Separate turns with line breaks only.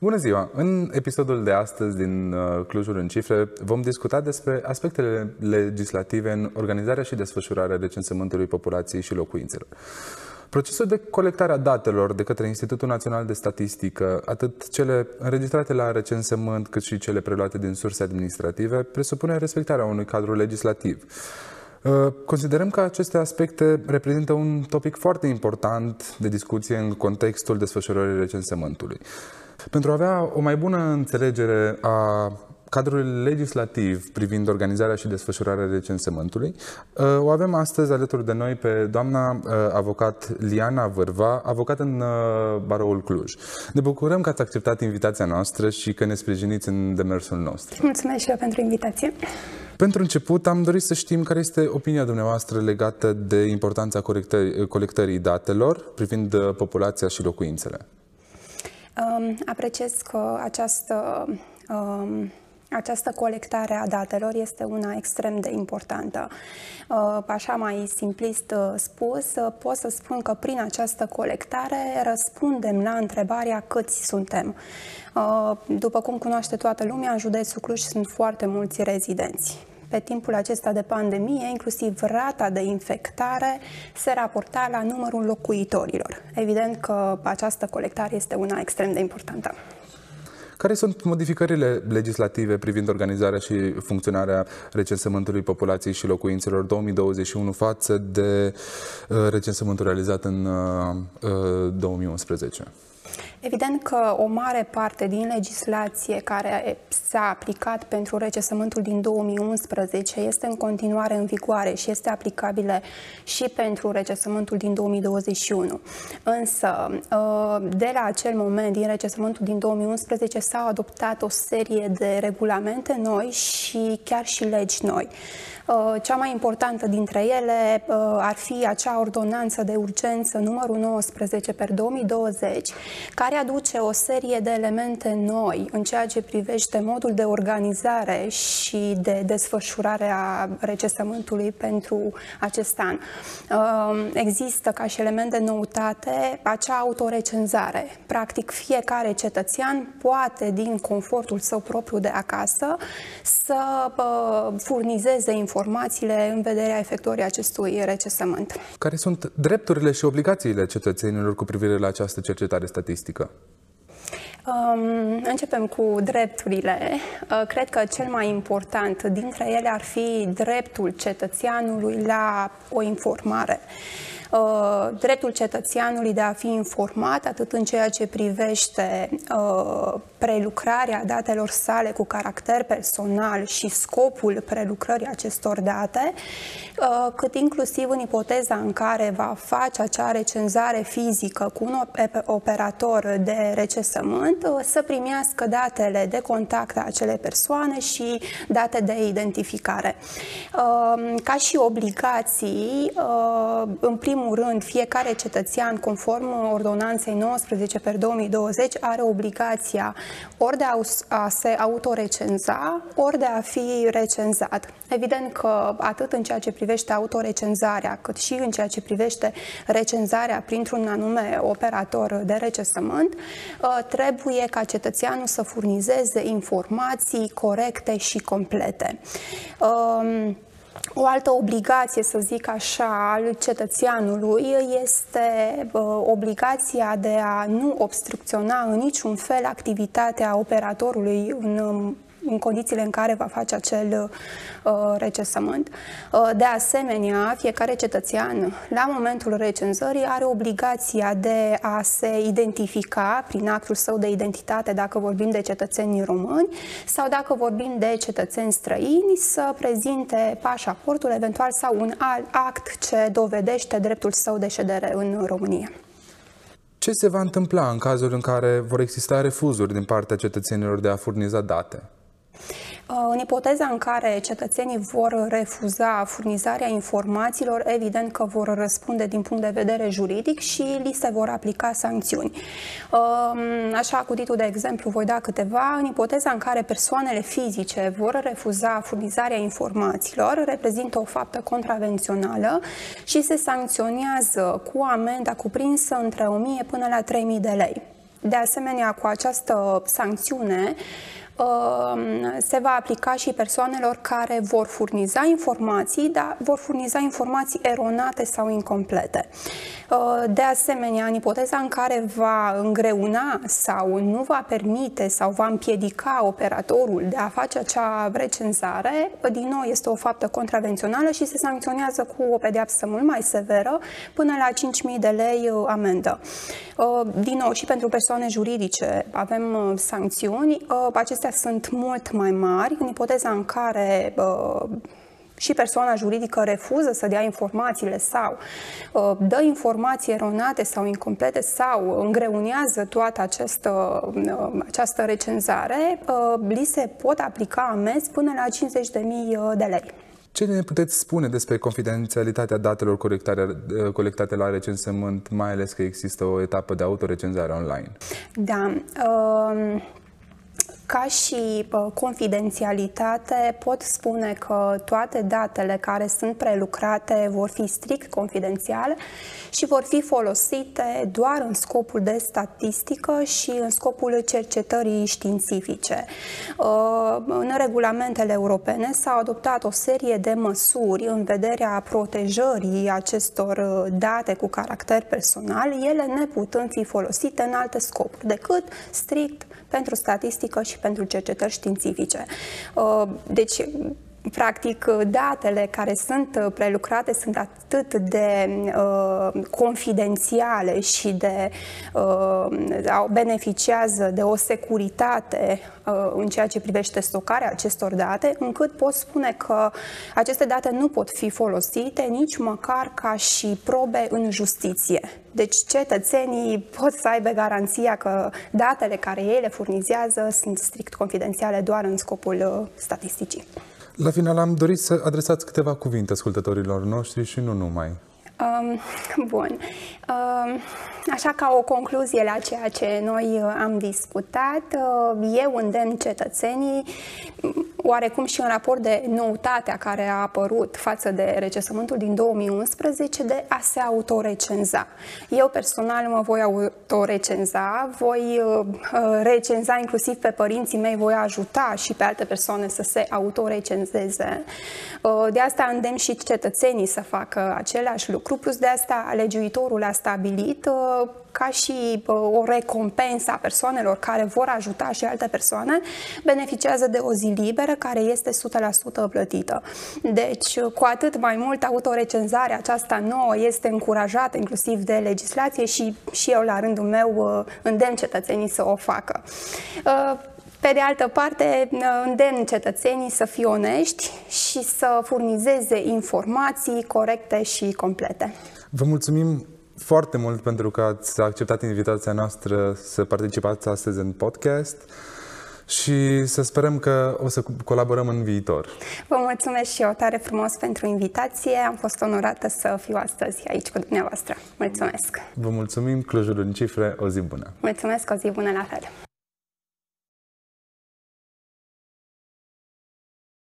Bună ziua! În episodul de astăzi din uh, Clujul în cifre vom discuta despre aspectele legislative în organizarea și desfășurarea recensământului populației și locuințelor. Procesul de colectare a datelor de către Institutul Național de Statistică, atât cele înregistrate la recensământ cât și cele preluate din surse administrative, presupune respectarea unui cadru legislativ. Uh, considerăm că aceste aspecte reprezintă un topic foarte important de discuție în contextul desfășurării recensământului. Pentru a avea o mai bună înțelegere a cadrul legislativ privind organizarea și desfășurarea recensământului. Uh, o avem astăzi alături de noi pe doamna uh, avocat Liana Vârva, avocat în Baroul Cluj. Ne bucurăm că ați acceptat invitația noastră și că ne sprijiniți în demersul nostru.
Mulțumesc și eu pentru invitație.
Pentru început, am dorit să știm care este opinia dumneavoastră legată de importanța colectării, colectării datelor privind uh, populația și locuințele.
Um, apreciez că această um, această colectare a datelor este una extrem de importantă. Uh, așa mai simplist uh, spus, pot să spun că prin această colectare răspundem la întrebarea câți suntem. După cum cunoaște toată lumea, în județul Cluj sunt foarte mulți rezidenți pe timpul acesta de pandemie, inclusiv rata de infectare se raporta la numărul locuitorilor. Evident că această colectare este una extrem de importantă.
Care sunt modificările legislative privind organizarea și funcționarea recensământului populației și locuințelor 2021 față de uh, recensământul realizat în 2011? Uh,
Evident că o mare parte din legislație care s-a aplicat pentru recesământul din 2011 este în continuare în vigoare și este aplicabilă și pentru recesământul din 2021. Însă, ă, de la acel moment, din recesământul din 2011, s-au adoptat o serie de regulamente noi și chiar și legi noi. Ă, cea mai importantă dintre ele ă, ar fi acea ordonanță de urgență numărul 19 per 2020, care aduce o serie de elemente noi în ceea ce privește modul de organizare și de desfășurare a recesământului pentru acest an. Ă, există ca și element de noutate acea autorecenzare. Practic, fiecare cetățean poate, din confortul său propriu de acasă, să furnizeze informații informațiile în vederea efectuării acestui recesământ.
Care sunt drepturile și obligațiile cetățenilor cu privire la această cercetare statistică?
Um, începem cu drepturile. Uh, cred că cel mai important dintre ele ar fi dreptul cetățeanului la o informare. Uh, dreptul cetățeanului de a fi informat atât în ceea ce privește uh, prelucrarea datelor sale cu caracter personal și scopul prelucrării acestor date, uh, cât inclusiv în ipoteza în care va face acea recenzare fizică cu un operator de recesământ, să primească datele de contact a acelei persoane și date de identificare. Ca și obligații, în primul primul rând, fiecare cetățean, conform ordonanței 19 per 2020, are obligația ori de a se autorecenza, ori de a fi recenzat. Evident că atât în ceea ce privește autorecenzarea, cât și în ceea ce privește recenzarea printr-un anume operator de recesământ, uh, trebuie ca cetățeanul să furnizeze informații corecte și complete. Um, o altă obligație, să zic așa, al cetățeanului este uh, obligația de a nu obstrucționa în niciun fel activitatea operatorului în în condițiile în care va face acel uh, recensământ. Uh, de asemenea, fiecare cetățean, la momentul recenzării, are obligația de a se identifica prin actul său de identitate, dacă vorbim de cetățeni români, sau dacă vorbim de cetățeni străini, să prezinte pașaportul, eventual, sau un alt act ce dovedește dreptul său de ședere în România.
Ce se va întâmpla în cazul în care vor exista refuzuri din partea cetățenilor de a furniza date?
În ipoteza în care cetățenii vor refuza furnizarea informațiilor, evident că vor răspunde din punct de vedere juridic și li se vor aplica sancțiuni. Așa, cu titlul de exemplu, voi da câteva. În ipoteza în care persoanele fizice vor refuza furnizarea informațiilor, reprezintă o faptă contravențională și se sancționează cu amenda cuprinsă între 1000 până la 3000 de lei. De asemenea, cu această sancțiune, Um, se va aplica și persoanelor care vor furniza informații, dar vor furniza informații eronate sau incomplete. Uh, de asemenea, în ipoteza în care va îngreuna sau nu va permite sau va împiedica operatorul de a face acea recenzare, din nou este o faptă contravențională și se sancționează cu o pedeapsă mult mai severă, până la 5.000 de lei uh, amendă. Uh, din nou, și pentru persoane juridice avem sancțiuni. Acestea acestea sunt mult mai mari în ipoteza în care uh, și persoana juridică refuză să dea informațiile sau uh, dă informații eronate sau incomplete sau îngreunează toată această, uh, această recenzare, uh, li se pot aplica amenzi până la 50.000 de lei.
Ce ne puteți spune despre confidențialitatea datelor colectate la recensământ, mai ales că există o etapă de autorecenzare online?
Da. Uh ca și confidențialitate, pot spune că toate datele care sunt prelucrate vor fi strict confidențiale și vor fi folosite doar în scopul de statistică și în scopul cercetării științifice. Uh, în regulamentele europene s-au adoptat o serie de măsuri în vederea protejării acestor uh, date cu caracter personal, ele neputând fi folosite în alte scopuri decât strict pentru statistică și pentru cercetări științifice. Uh, deci, practic, datele care sunt uh, prelucrate sunt atât de uh, confidențiale și de uh, beneficiază de o securitate uh, în ceea ce privește stocarea acestor date, încât pot spune că aceste date nu pot fi folosite nici măcar ca și probe în justiție. Deci cetățenii pot să aibă garanția că datele care ei le furnizează sunt strict confidențiale doar în scopul uh, statisticii.
La final am dorit să adresați câteva cuvinte ascultătorilor noștri și nu numai. Um,
bun. Um, așa ca o concluzie la ceea ce noi uh, am discutat, uh, eu îndemn cetățenii, oarecum și în raport de noutatea care a apărut față de recensământul din 2011, de a se autorecenza. Eu personal mă voi autorecenza, voi uh, recenza inclusiv pe părinții mei, voi ajuta și pe alte persoane să se autorecenzeze. De asta îndemn și cetățenii să facă același lucru lucru. Plus de asta, legiuitorul a stabilit uh, ca și uh, o recompensă a persoanelor care vor ajuta și alte persoane, beneficiază de o zi liberă care este 100% plătită. Deci, uh, cu atât mai mult, autorecenzarea aceasta nouă este încurajată inclusiv de legislație și, și eu, la rândul meu, îndemn cetățenii să o facă. Pe de altă parte, îndemn cetățenii să fie onești și să furnizeze informații corecte și complete.
Vă mulțumim foarte mult pentru că ați acceptat invitația noastră să participați astăzi în podcast și să sperăm că o să colaborăm în viitor.
Vă mulțumesc și eu tare frumos pentru invitație. Am fost onorată să fiu astăzi aici cu dumneavoastră. Mulțumesc!
Vă mulțumim, Clujul în cifre, o zi bună!
Mulțumesc, o zi bună la fel!